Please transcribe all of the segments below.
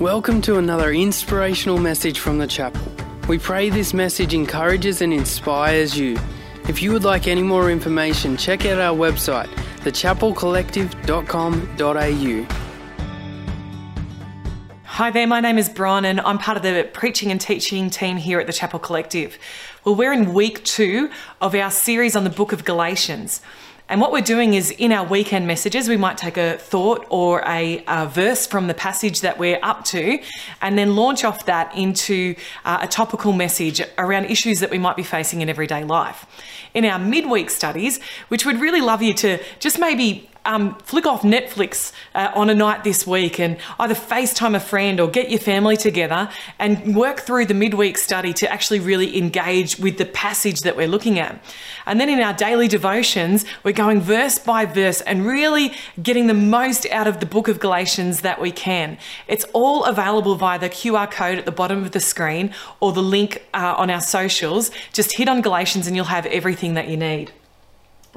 Welcome to another inspirational message from the chapel. We pray this message encourages and inspires you. If you would like any more information, check out our website, thechapelcollective.com.au. Hi there, my name is Bron and I'm part of the preaching and teaching team here at the Chapel Collective. Well, we're in week two of our series on the book of Galatians. And what we're doing is in our weekend messages, we might take a thought or a, a verse from the passage that we're up to and then launch off that into uh, a topical message around issues that we might be facing in everyday life. In our midweek studies, which we'd really love you to just maybe um, flick off Netflix uh, on a night this week and either FaceTime a friend or get your family together and work through the midweek study to actually really engage with the passage that we're looking at. And then in our daily devotions, we're going verse by verse and really getting the most out of the book of Galatians that we can. It's all available via the QR code at the bottom of the screen or the link uh, on our socials. Just hit on Galatians and you'll have everything that you need.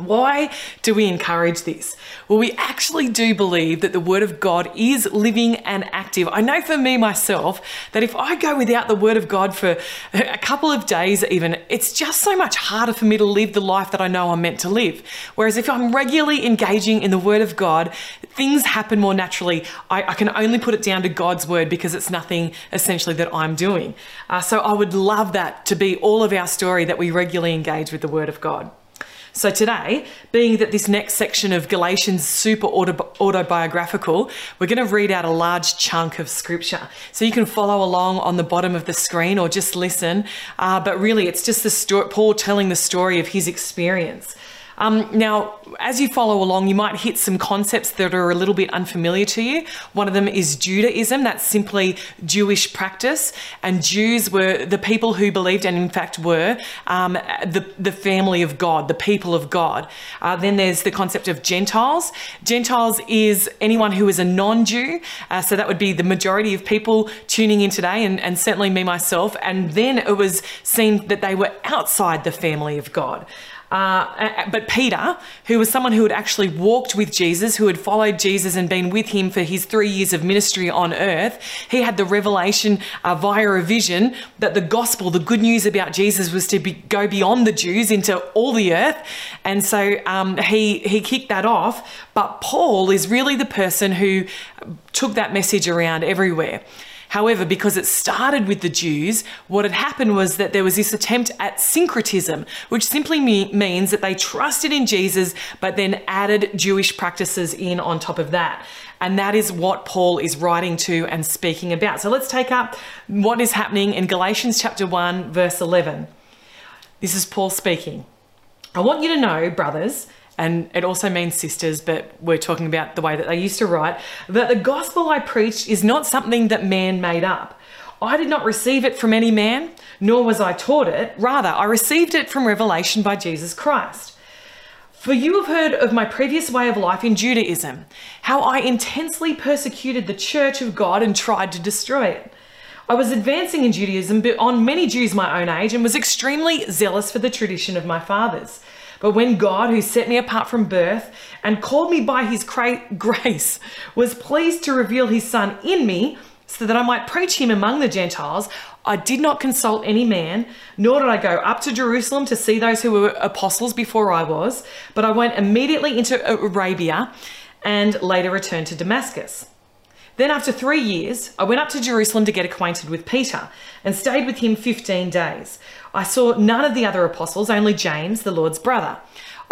Why do we encourage this? Well, we actually do believe that the Word of God is living and active. I know for me myself that if I go without the Word of God for a couple of days, even, it's just so much harder for me to live the life that I know I'm meant to live. Whereas if I'm regularly engaging in the Word of God, things happen more naturally. I, I can only put it down to God's Word because it's nothing essentially that I'm doing. Uh, so I would love that to be all of our story that we regularly engage with the Word of God. So today, being that this next section of Galatians super autobiographical, we're going to read out a large chunk of scripture. So you can follow along on the bottom of the screen or just listen. Uh, but really, it's just the Paul telling the story of his experience. Um, now, as you follow along, you might hit some concepts that are a little bit unfamiliar to you. One of them is Judaism, that's simply Jewish practice. And Jews were the people who believed, and in fact were, um, the, the family of God, the people of God. Uh, then there's the concept of Gentiles. Gentiles is anyone who is a non Jew. Uh, so that would be the majority of people tuning in today, and, and certainly me myself. And then it was seen that they were outside the family of God. Uh, but Peter, who was someone who had actually walked with Jesus, who had followed Jesus and been with him for his three years of ministry on earth, he had the revelation uh, via a vision that the gospel, the good news about Jesus, was to be, go beyond the Jews into all the earth. And so um, he, he kicked that off. But Paul is really the person who took that message around everywhere. However, because it started with the Jews, what had happened was that there was this attempt at syncretism, which simply me- means that they trusted in Jesus, but then added Jewish practices in on top of that. And that is what Paul is writing to and speaking about. So let's take up what is happening in Galatians chapter 1, verse 11. This is Paul speaking. I want you to know, brothers, and it also means sisters, but we're talking about the way that they used to write, that the gospel I preached is not something that man made up. I did not receive it from any man, nor was I taught it. Rather, I received it from revelation by Jesus Christ. For you have heard of my previous way of life in Judaism, how I intensely persecuted the church of God and tried to destroy it. I was advancing in Judaism on many Jews my own age and was extremely zealous for the tradition of my fathers. But when God, who set me apart from birth and called me by his grace, was pleased to reveal his Son in me, so that I might preach him among the Gentiles, I did not consult any man, nor did I go up to Jerusalem to see those who were apostles before I was, but I went immediately into Arabia and later returned to Damascus. Then, after three years, I went up to Jerusalem to get acquainted with Peter and stayed with him 15 days. I saw none of the other apostles, only James, the Lord's brother.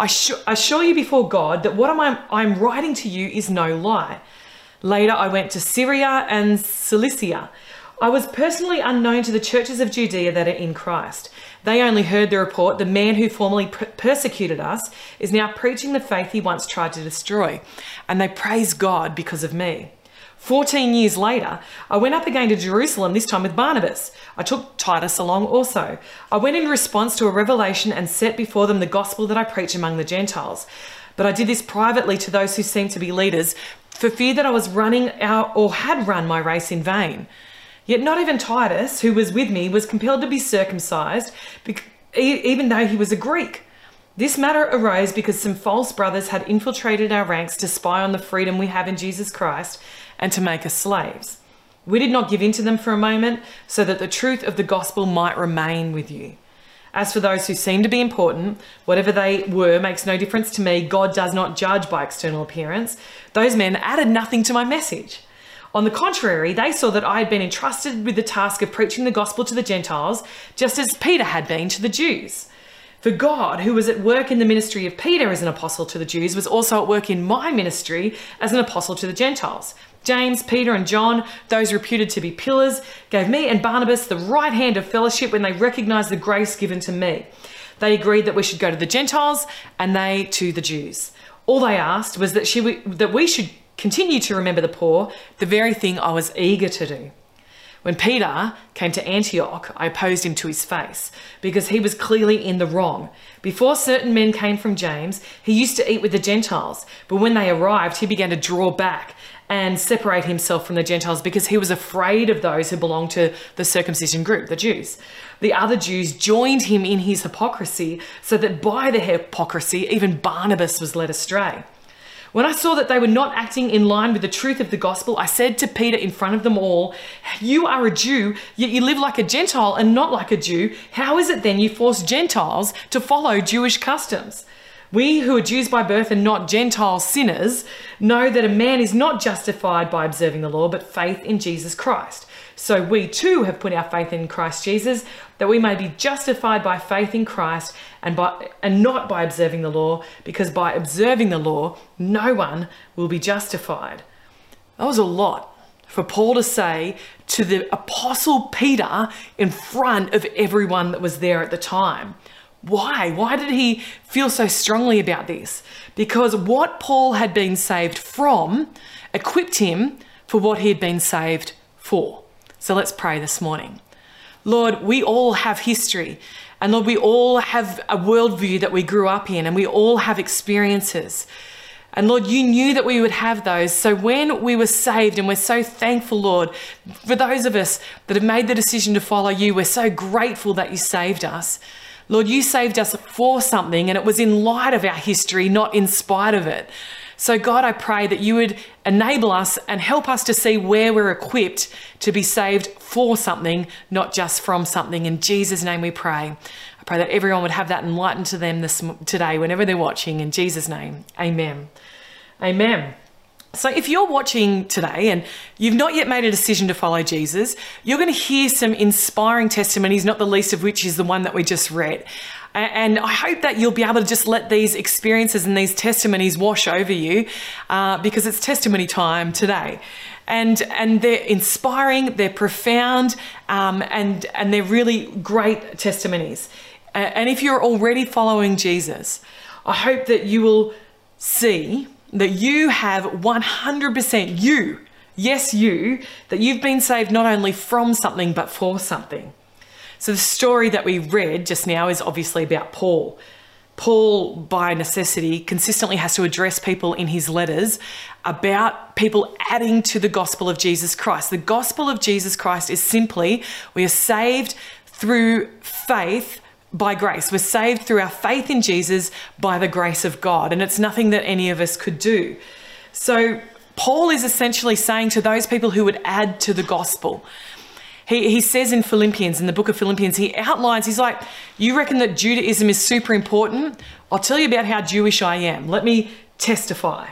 I assure you before God that what I'm, writing to you is no lie. Later, I went to Syria and Cilicia. I was personally unknown to the churches of Judea that are in Christ. They only heard the report the man who formerly persecuted us is now preaching the faith he once tried to destroy, and they praise God because of me. 14 years later, I went up again to Jerusalem, this time with Barnabas. I took Titus along also. I went in response to a revelation and set before them the gospel that I preach among the Gentiles. But I did this privately to those who seemed to be leaders, for fear that I was running out or had run my race in vain. Yet not even Titus, who was with me, was compelled to be circumcised, even though he was a Greek. This matter arose because some false brothers had infiltrated our ranks to spy on the freedom we have in Jesus Christ and to make us slaves. We did not give in to them for a moment, so that the truth of the gospel might remain with you. As for those who seem to be important, whatever they were makes no difference to me. God does not judge by external appearance. Those men added nothing to my message. On the contrary, they saw that I had been entrusted with the task of preaching the gospel to the Gentiles, just as Peter had been to the Jews. For God, who was at work in the ministry of Peter as an apostle to the Jews, was also at work in my ministry as an apostle to the Gentiles. James, Peter, and John, those reputed to be pillars, gave me and Barnabas the right hand of fellowship when they recognized the grace given to me. They agreed that we should go to the Gentiles and they to the Jews. All they asked was that, she, that we should continue to remember the poor, the very thing I was eager to do. When Peter came to Antioch, I opposed him to his face because he was clearly in the wrong. Before certain men came from James, he used to eat with the Gentiles, but when they arrived, he began to draw back and separate himself from the Gentiles because he was afraid of those who belonged to the circumcision group, the Jews. The other Jews joined him in his hypocrisy, so that by the hypocrisy, even Barnabas was led astray. When I saw that they were not acting in line with the truth of the gospel, I said to Peter in front of them all, You are a Jew, yet you live like a Gentile and not like a Jew. How is it then you force Gentiles to follow Jewish customs? We who are Jews by birth and not Gentile sinners know that a man is not justified by observing the law, but faith in Jesus Christ. So we too have put our faith in Christ Jesus, that we may be justified by faith in Christ and by and not by observing the law, because by observing the law, no one will be justified. That was a lot for Paul to say to the apostle Peter in front of everyone that was there at the time. Why? Why did he feel so strongly about this? Because what Paul had been saved from equipped him for what he had been saved for. So let's pray this morning. Lord, we all have history. And Lord, we all have a worldview that we grew up in, and we all have experiences. And Lord, you knew that we would have those. So when we were saved, and we're so thankful, Lord, for those of us that have made the decision to follow you, we're so grateful that you saved us. Lord, you saved us for something, and it was in light of our history, not in spite of it. So, God, I pray that you would enable us and help us to see where we're equipped to be saved for something, not just from something. In Jesus' name we pray. I pray that everyone would have that enlightened to them this today, whenever they're watching. In Jesus' name, amen. Amen. So, if you're watching today and you've not yet made a decision to follow Jesus, you're going to hear some inspiring testimonies, not the least of which is the one that we just read. And I hope that you'll be able to just let these experiences and these testimonies wash over you uh, because it's testimony time today. And, and they're inspiring, they're profound, um, and, and they're really great testimonies. And if you're already following Jesus, I hope that you will see that you have 100% you, yes, you, that you've been saved not only from something but for something. So the story that we read just now is obviously about Paul. Paul, by necessity, consistently has to address people in his letters about people adding to the gospel of Jesus Christ. The gospel of Jesus Christ is simply we are saved through faith by grace. We're saved through our faith in Jesus by the grace of God, and it's nothing that any of us could do. So, Paul is essentially saying to those people who would add to the gospel, he, he says in Philippians, in the book of Philippians, he outlines, he's like, You reckon that Judaism is super important? I'll tell you about how Jewish I am. Let me testify.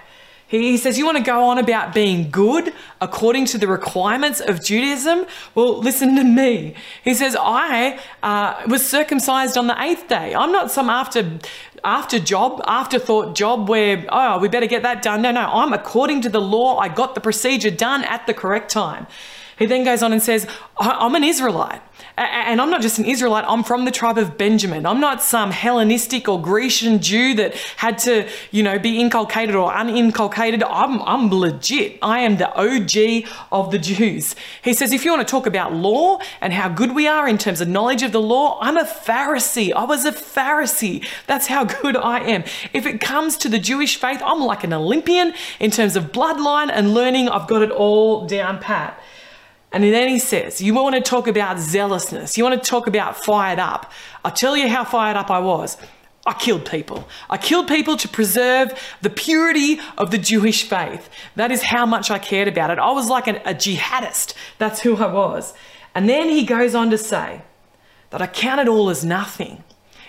He says, You want to go on about being good according to the requirements of Judaism? Well, listen to me. He says, I uh, was circumcised on the eighth day. I'm not some after, after job, afterthought job where, oh, we better get that done. No, no, I'm according to the law. I got the procedure done at the correct time. He then goes on and says, I'm an Israelite. And I'm not just an Israelite, I'm from the tribe of Benjamin. I'm not some Hellenistic or Grecian Jew that had to, you know, be inculcated or uninculcated. I'm, I'm legit. I am the OG of the Jews. He says, if you want to talk about law and how good we are in terms of knowledge of the law, I'm a Pharisee. I was a Pharisee. That's how good I am. If it comes to the Jewish faith, I'm like an Olympian in terms of bloodline and learning. I've got it all down pat. And then he says, You want to talk about zealousness, you want to talk about fired up. I'll tell you how fired up I was. I killed people. I killed people to preserve the purity of the Jewish faith. That is how much I cared about it. I was like an, a jihadist. That's who I was. And then he goes on to say that I count it all as nothing.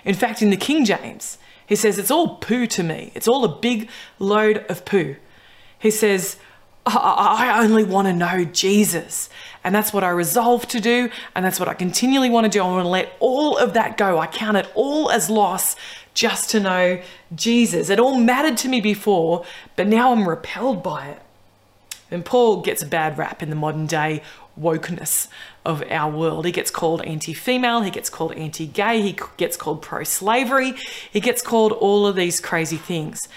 In fact, in the King James, he says it's all poo to me. It's all a big load of poo. He says, I only want to know Jesus. And that's what I resolve to do. And that's what I continually want to do. I want to let all of that go. I count it all as loss just to know Jesus. It all mattered to me before, but now I'm repelled by it. And Paul gets a bad rap in the modern day wokeness of our world. He gets called anti female, he gets called anti gay, he gets called pro slavery, he gets called all of these crazy things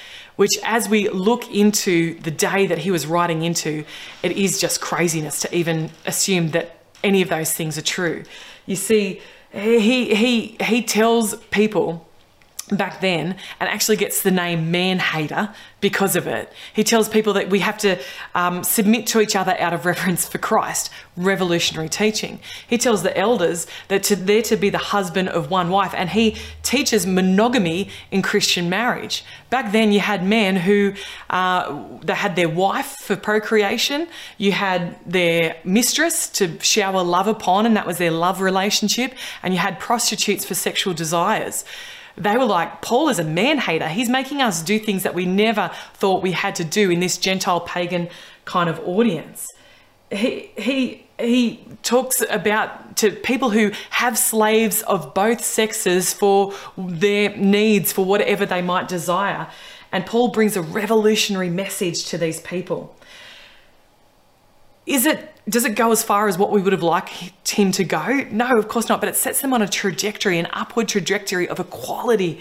which, as we look into the day that he was writing into, it is just craziness to even assume that any of those things are true. You see, he, he, he tells people back then and actually gets the name man hater because of it. He tells people that we have to um, submit to each other out of reverence for Christ, revolutionary teaching. He tells the elders that to, they're to be the husband of one wife, and he teaches monogamy in Christian marriage. Back then, you had men who uh, they had their wife for procreation, you had their mistress to shower love upon, and that was their love relationship, and you had prostitutes for sexual desires they were like, Paul is a man hater. He's making us do things that we never thought we had to do in this Gentile pagan kind of audience. He, he, he talks about to people who have slaves of both sexes for their needs, for whatever they might desire. And Paul brings a revolutionary message to these people. Is it does it go as far as what we would have liked him to go? No, of course not, but it sets them on a trajectory, an upward trajectory of equality.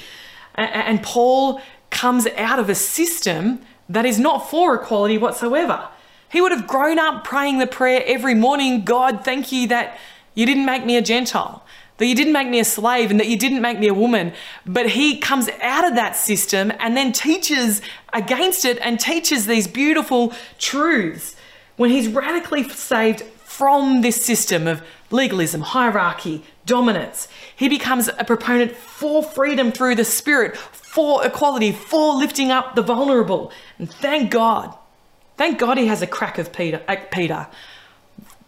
And Paul comes out of a system that is not for equality whatsoever. He would have grown up praying the prayer every morning God, thank you that you didn't make me a Gentile, that you didn't make me a slave, and that you didn't make me a woman. But he comes out of that system and then teaches against it and teaches these beautiful truths when he's radically saved from this system of legalism, hierarchy, dominance. He becomes a proponent for freedom through the Spirit, for equality, for lifting up the vulnerable. And thank God, thank God he has a crack of Peter, uh, Peter.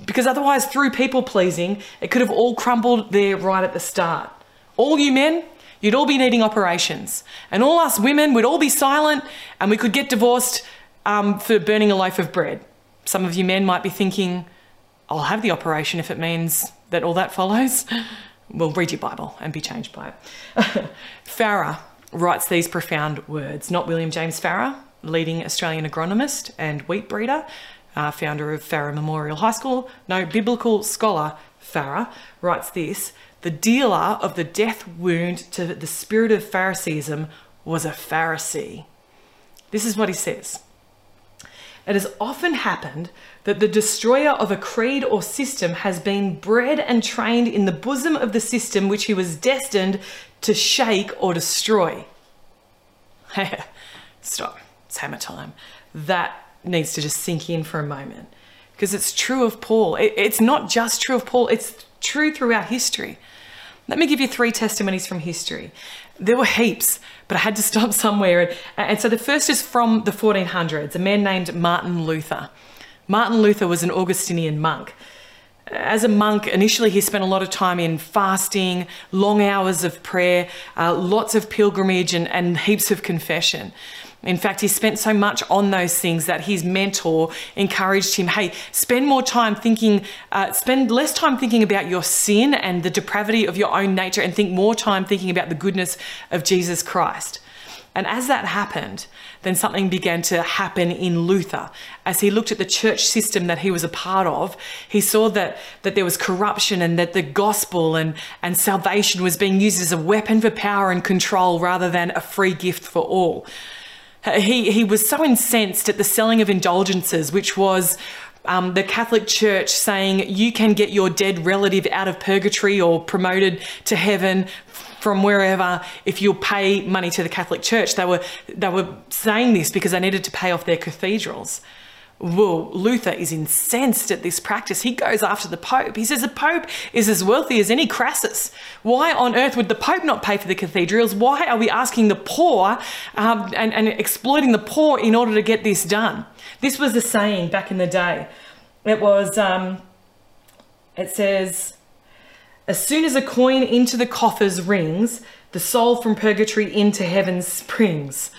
Because otherwise, through people pleasing, it could have all crumbled there right at the start. All you men, you'd all be needing operations. And all us women we'd all be silent and we could get divorced um, for burning a loaf of bread. Some of you men might be thinking, I'll have the operation if it means that all that follows. Well, read your Bible and be changed by it. Farrar writes these profound words, not William James Farrer, leading Australian agronomist and wheat breeder, uh, founder of Farrer Memorial High School. No, biblical scholar Farrar writes this The dealer of the death wound to the spirit of Phariseeism was a Pharisee. This is what he says. It has often happened that the destroyer of a creed or system has been bred and trained in the bosom of the system which he was destined to shake or destroy. Stop. It's hammer time. That needs to just sink in for a moment because it's true of Paul. it's not just true of Paul, it's true throughout history. Let me give you three testimonies from history. There were heaps, but I had to stop somewhere. And, so the first is from the 1400s, a man named Martin Luther. Martin Luther was an Augustinian monk. As a monk, initially he spent a lot of time in fasting, long hours of prayer, uh, lots of pilgrimage, and, and heaps of confession. In fact, he spent so much on those things that his mentor encouraged him hey, spend more time thinking, uh, spend less time thinking about your sin and the depravity of your own nature and think more time thinking about the goodness of Jesus Christ. And as that happened, then something began to happen in Luther. As he looked at the church system that he was a part of, he saw that, that there was corruption and that the gospel and, and salvation was being used as a weapon for power and control rather than a free gift for all. He, he was so incensed at the selling of indulgences, which was um, the Catholic Church saying you can get your dead relative out of purgatory or promoted to heaven from wherever if you'll pay money to the Catholic Church. They were they were saying this because they needed to pay off their cathedrals. Well, Luther is incensed at this practice. He goes after the Pope. He says the Pope is as wealthy as any Crassus. Why on earth would the Pope not pay for the cathedrals? Why are we asking the poor um, and, and exploiting the poor in order to get this done? This was the saying back in the day. It was, um, it says, as soon as a coin into the coffers rings, the soul from purgatory into heaven springs.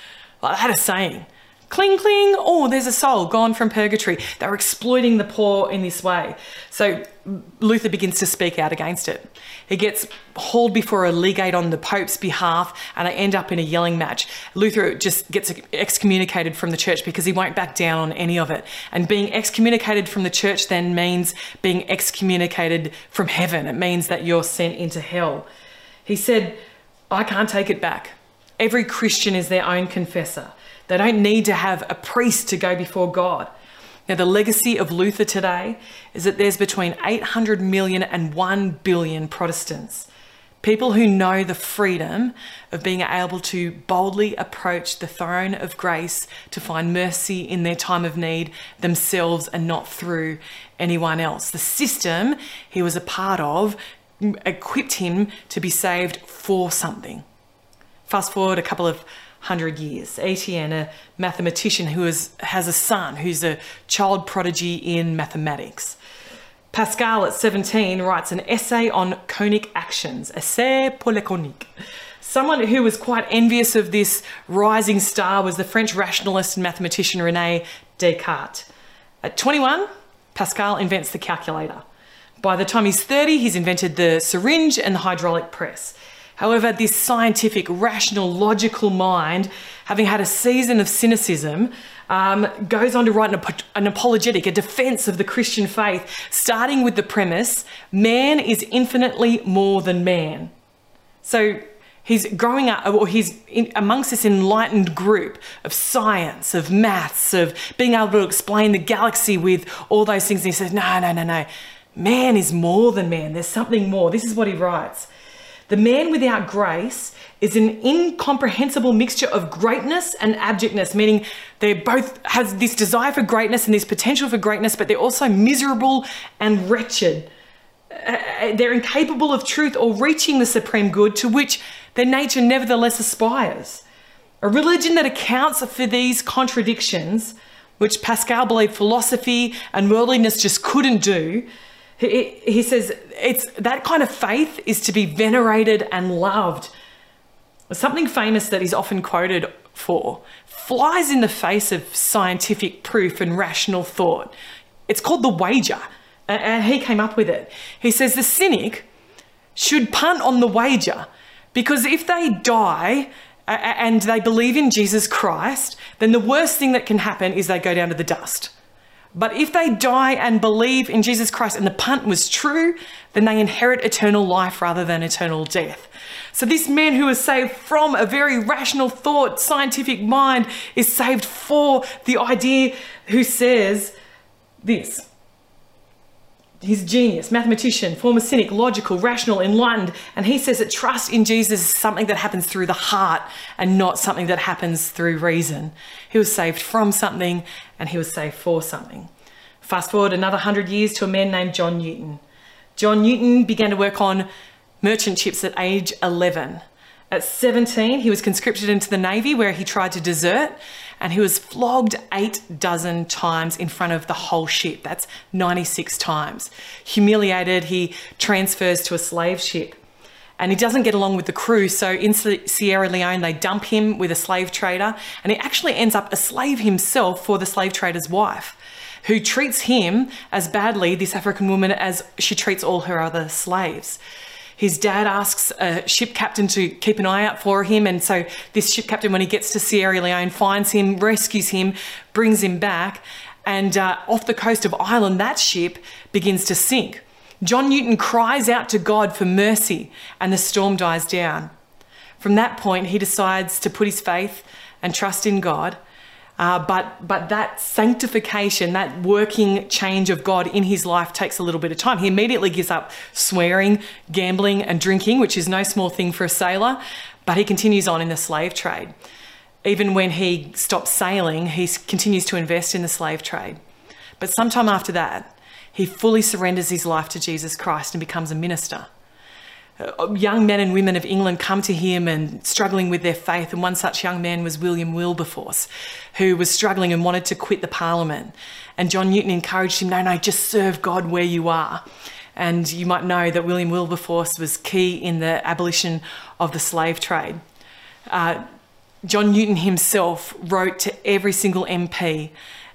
I had a saying. Cling, cling. Oh, there's a soul gone from purgatory. They were exploiting the poor in this way. So Luther begins to speak out against it. He gets hauled before a legate on the Pope's behalf, and they end up in a yelling match. Luther just gets excommunicated from the church because he won't back down on any of it. And being excommunicated from the church then means being excommunicated from heaven. It means that you're sent into hell. He said, I can't take it back. Every Christian is their own confessor. They don't need to have a priest to go before God. Now, the legacy of Luther today is that there's between 800 million and 1 billion Protestants. People who know the freedom of being able to boldly approach the throne of grace to find mercy in their time of need themselves and not through anyone else. The system he was a part of equipped him to be saved for something. Fast forward a couple of hundred years. Etienne, a mathematician who is, has a son who's a child prodigy in mathematics. Pascal at 17 writes an essay on conic sections, Essai pour les coniques. Someone who was quite envious of this rising star was the French rationalist and mathematician Rene Descartes. At 21, Pascal invents the calculator. By the time he's 30, he's invented the syringe and the hydraulic press. However, this scientific, rational, logical mind, having had a season of cynicism, um, goes on to write an, an apologetic, a defense of the Christian faith, starting with the premise man is infinitely more than man. So he's growing up, or he's in, amongst this enlightened group of science, of maths, of being able to explain the galaxy with all those things. And he says, No, no, no, no. Man is more than man. There's something more. This is what he writes. The man without grace is an incomprehensible mixture of greatness and abjectness, meaning they both has this desire for greatness and this potential for greatness, but they're also miserable and wretched. Uh, uh, they're incapable of truth or reaching the supreme good to which their nature nevertheless aspires. A religion that accounts for these contradictions, which Pascal believed philosophy and worldliness just couldn't do, he, he says it's that kind of faith is to be venerated and loved. Something famous that he's often quoted for flies in the face of scientific proof and rational thought. It's called the wager, and he came up with it. He says the cynic should punt on the wager because if they die and they believe in Jesus Christ, then the worst thing that can happen is they go down to the dust. But if they die and believe in Jesus Christ and the punt was true, then they inherit eternal life rather than eternal death. So, this man who was saved from a very rational thought, scientific mind, is saved for the idea who says this He's genius, mathematician, former cynic, logical, rational, enlightened. And he says that trust in Jesus is something that happens through the heart and not something that happens through reason. He was saved from something and he was saved for something. Fast forward another hundred years to a man named John Newton. John Newton began to work on merchant ships at age 11. At 17, he was conscripted into the Navy where he tried to desert and he was flogged eight dozen times in front of the whole ship. That's 96 times. Humiliated, he transfers to a slave ship and he doesn't get along with the crew. So in Sierra Leone, they dump him with a slave trader, and he actually ends up a slave himself for the slave trader's wife, who treats him as badly, this African woman, as she treats all her other slaves his dad asks a ship captain to keep an eye out for him. And so this ship captain, when he gets to Sierra Leone, finds him, rescues him, brings him back. And uh, off the coast of Ireland, that ship begins to sink. John Newton cries out to God for mercy, and the storm dies down. From that point, he decides to put his faith and trust in God uh, but but that sanctification, that working change of God in his life takes a little bit of time. He immediately gives up swearing, gambling, and drinking, which is no small thing for a sailor. But he continues on in the slave trade. Even when he stops sailing, he continues to invest in the slave trade. But sometime after that, he fully surrenders his life to Jesus Christ and becomes a minister. Uh, young men and women of England come to him and struggling with their faith. And one such young man was William Wilberforce, who was struggling and wanted to quit the Parliament. And John Newton encouraged him, no, no, just serve God where you are. And you might know that William Wilberforce was key in the abolition of the slave trade. Uh, John Newton himself wrote to every single MP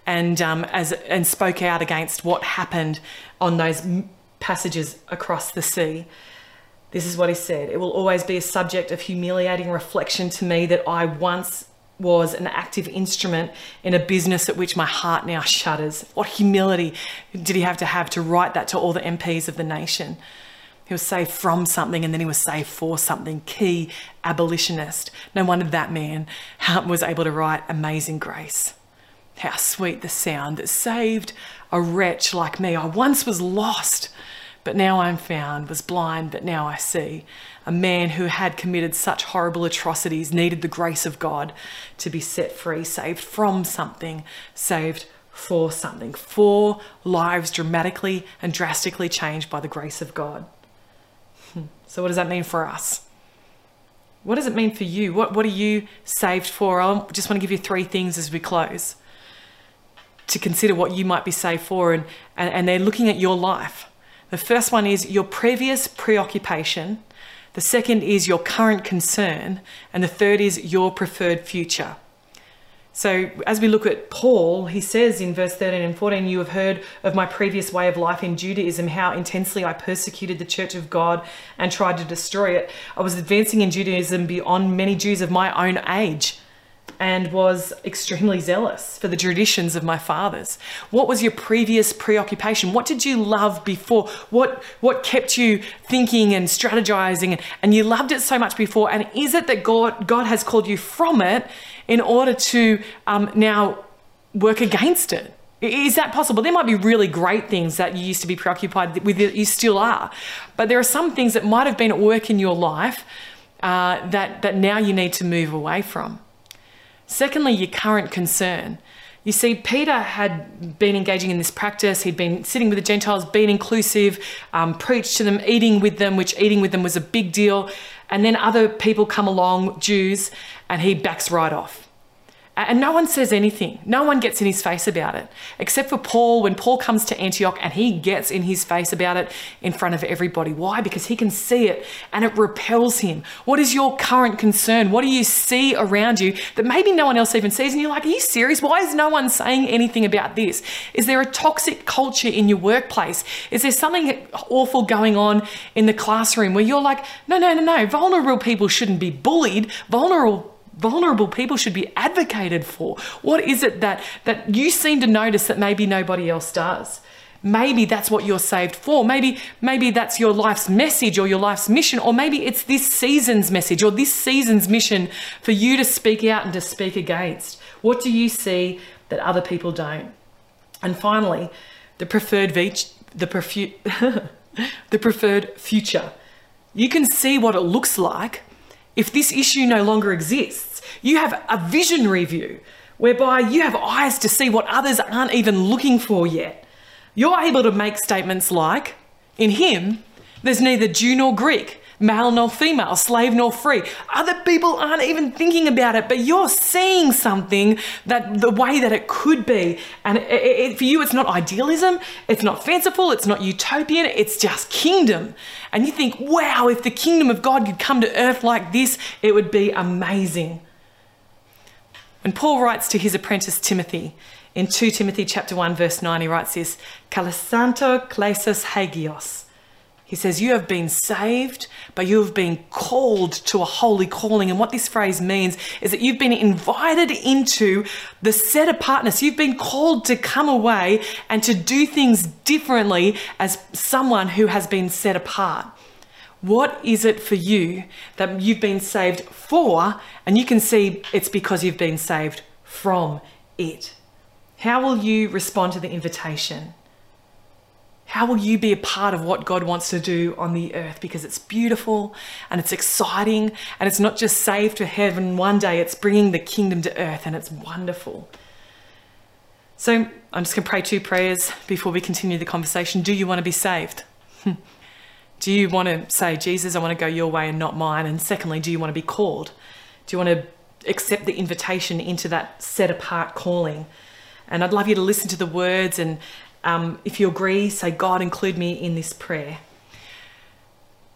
and, um, as, and spoke out against what happened on those passages across the sea. This is what he said It will always be a subject of humiliating reflection to me that I once was an active instrument in a business at which my heart now shudders. What humility did he have to have to write that to all the MPs of the nation? He was saved from something and then he was saved for something. Key abolitionist. No wonder that man was able to write Amazing Grace. How sweet the sound that saved a wretch like me. I once was lost but now I'm found, was blind, but now I see. A man who had committed such horrible atrocities needed the grace of God to be set free, saved from something, saved for something. Four lives dramatically and drastically changed by the grace of God. Hmm. So, what does that mean for us? What does it mean for you? What, what are you saved for? I just want to give you three things as we close to consider what you might be saved for, and, and, and they're looking at your life. The first one is your previous preoccupation. The second is your current concern. And the third is your preferred future. So, as we look at Paul, he says in verse 13 and 14, You have heard of my previous way of life in Judaism, how intensely I persecuted the church of God and tried to destroy it. I was advancing in Judaism beyond many Jews of my own age and was extremely zealous for the traditions of my fathers. What was your previous preoccupation? What did you love before? What what kept you thinking and strategizing and, you loved it so much before? And is it that God God has called you from it in order to um, now work against it? Is that possible? There might be really great things that you used to be preoccupied with, that you still are. But there are some things that might have been at work in your life uh, that, that now you need to move away from. Secondly, your current concern. You see, Peter had been engaging in this practice. He'd been sitting with the Gentiles, being inclusive, um, preached to them, eating with them, which eating with them was a big deal. And then other people come along, Jews, and he backs right off. And no one says anything. No one gets in his face about it, except for Paul when Paul comes to Antioch and he gets in his face about it in front of everybody. Why? Because he can see it and it repels him. What is your current concern? What do you see around you that maybe no one else even sees? And you're like, are you serious? Why is no one saying anything about this? Is there a toxic culture in your workplace? Is there something awful going on in the classroom where you're like, no, no, no, no, vulnerable people shouldn't be bullied. Vulnerable vulnerable people should be advocated for? What is it that, that you seem to notice that maybe nobody else does? Maybe that's what you're saved for. Maybe, maybe that's your life's message or your life's mission, or maybe it's this season's message or this season's mission for you to speak out and to speak against. What do you see that other people don't? And finally, the preferred the, prefu- the preferred future. You can see what it looks like if this issue no longer exists. You have a visionary view whereby you have eyes to see what others aren't even looking for yet. You're able to make statements like, in him, there's neither Jew nor Greek, male nor female, slave nor free. Other people aren't even thinking about it, but you're seeing something that the way that it could be. And it, it, for you, it's not idealism, it's not fanciful, it's not utopian, it's just kingdom. And you think, wow, if the kingdom of God could come to earth like this, it would be amazing. When Paul writes to his apprentice Timothy, in 2 Timothy chapter 1 verse 9 he writes this, Kalasanto klesis hagios he says, You have been saved, but you have been called to a holy calling. And what this phrase means is that you've been invited into the set apartness. You've been called to come away and to do things differently as someone who has been set apart. What is it for you that you've been saved for? And you can see it's because you've been saved from it. How will you respond to the invitation? How will you be a part of what God wants to do on the earth? Because it's beautiful and it's exciting and it's not just saved to heaven one day, it's bringing the kingdom to earth and it's wonderful. So, I'm just going to pray two prayers before we continue the conversation. Do you want to be saved? do you want to say, Jesus, I want to go your way and not mine? And secondly, do you want to be called? Do you want to accept the invitation into that set apart calling? And I'd love you to listen to the words and um, if you agree, say, God, include me in this prayer.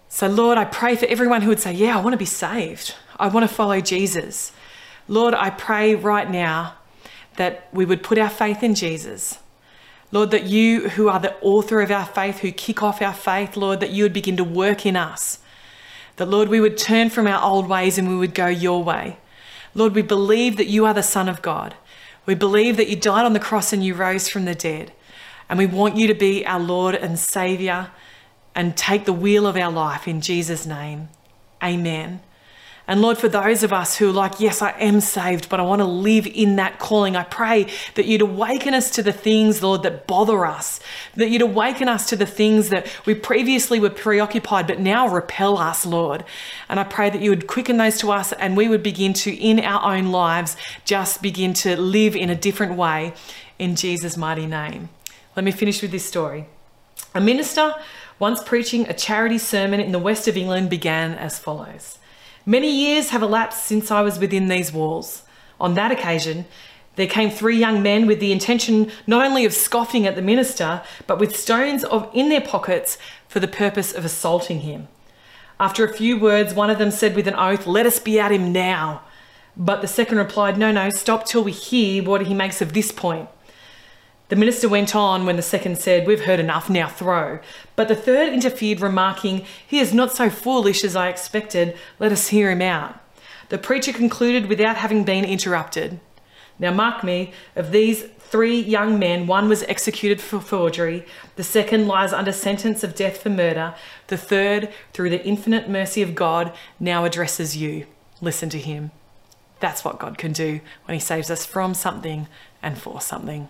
So, Lord, I pray for everyone who would say, Yeah, I want to be saved. I want to follow Jesus. Lord, I pray right now that we would put our faith in Jesus. Lord, that you, who are the author of our faith, who kick off our faith, Lord, that you would begin to work in us. That, Lord, we would turn from our old ways and we would go your way. Lord, we believe that you are the Son of God. We believe that you died on the cross and you rose from the dead. And we want you to be our Lord and Saviour and take the wheel of our life in Jesus' name. Amen. And Lord, for those of us who are like, yes, I am saved, but I want to live in that calling, I pray that you'd awaken us to the things, Lord, that bother us, that you'd awaken us to the things that we previously were preoccupied, but now repel us, Lord. And I pray that you would quicken those to us and we would begin to, in our own lives, just begin to live in a different way in Jesus' mighty name. Let me finish with this story. A minister once preaching a charity sermon in the west of England began as follows Many years have elapsed since I was within these walls. On that occasion, there came three young men with the intention not only of scoffing at the minister, but with stones of, in their pockets for the purpose of assaulting him. After a few words, one of them said with an oath, Let us be at him now. But the second replied, No, no, stop till we hear what he makes of this point. The minister went on when the second said, We've heard enough, now throw. But the third interfered, remarking, He is not so foolish as I expected, let us hear him out. The preacher concluded without having been interrupted. Now, mark me, of these three young men, one was executed for forgery, the second lies under sentence of death for murder, the third, through the infinite mercy of God, now addresses you. Listen to him. That's what God can do when He saves us from something and for something.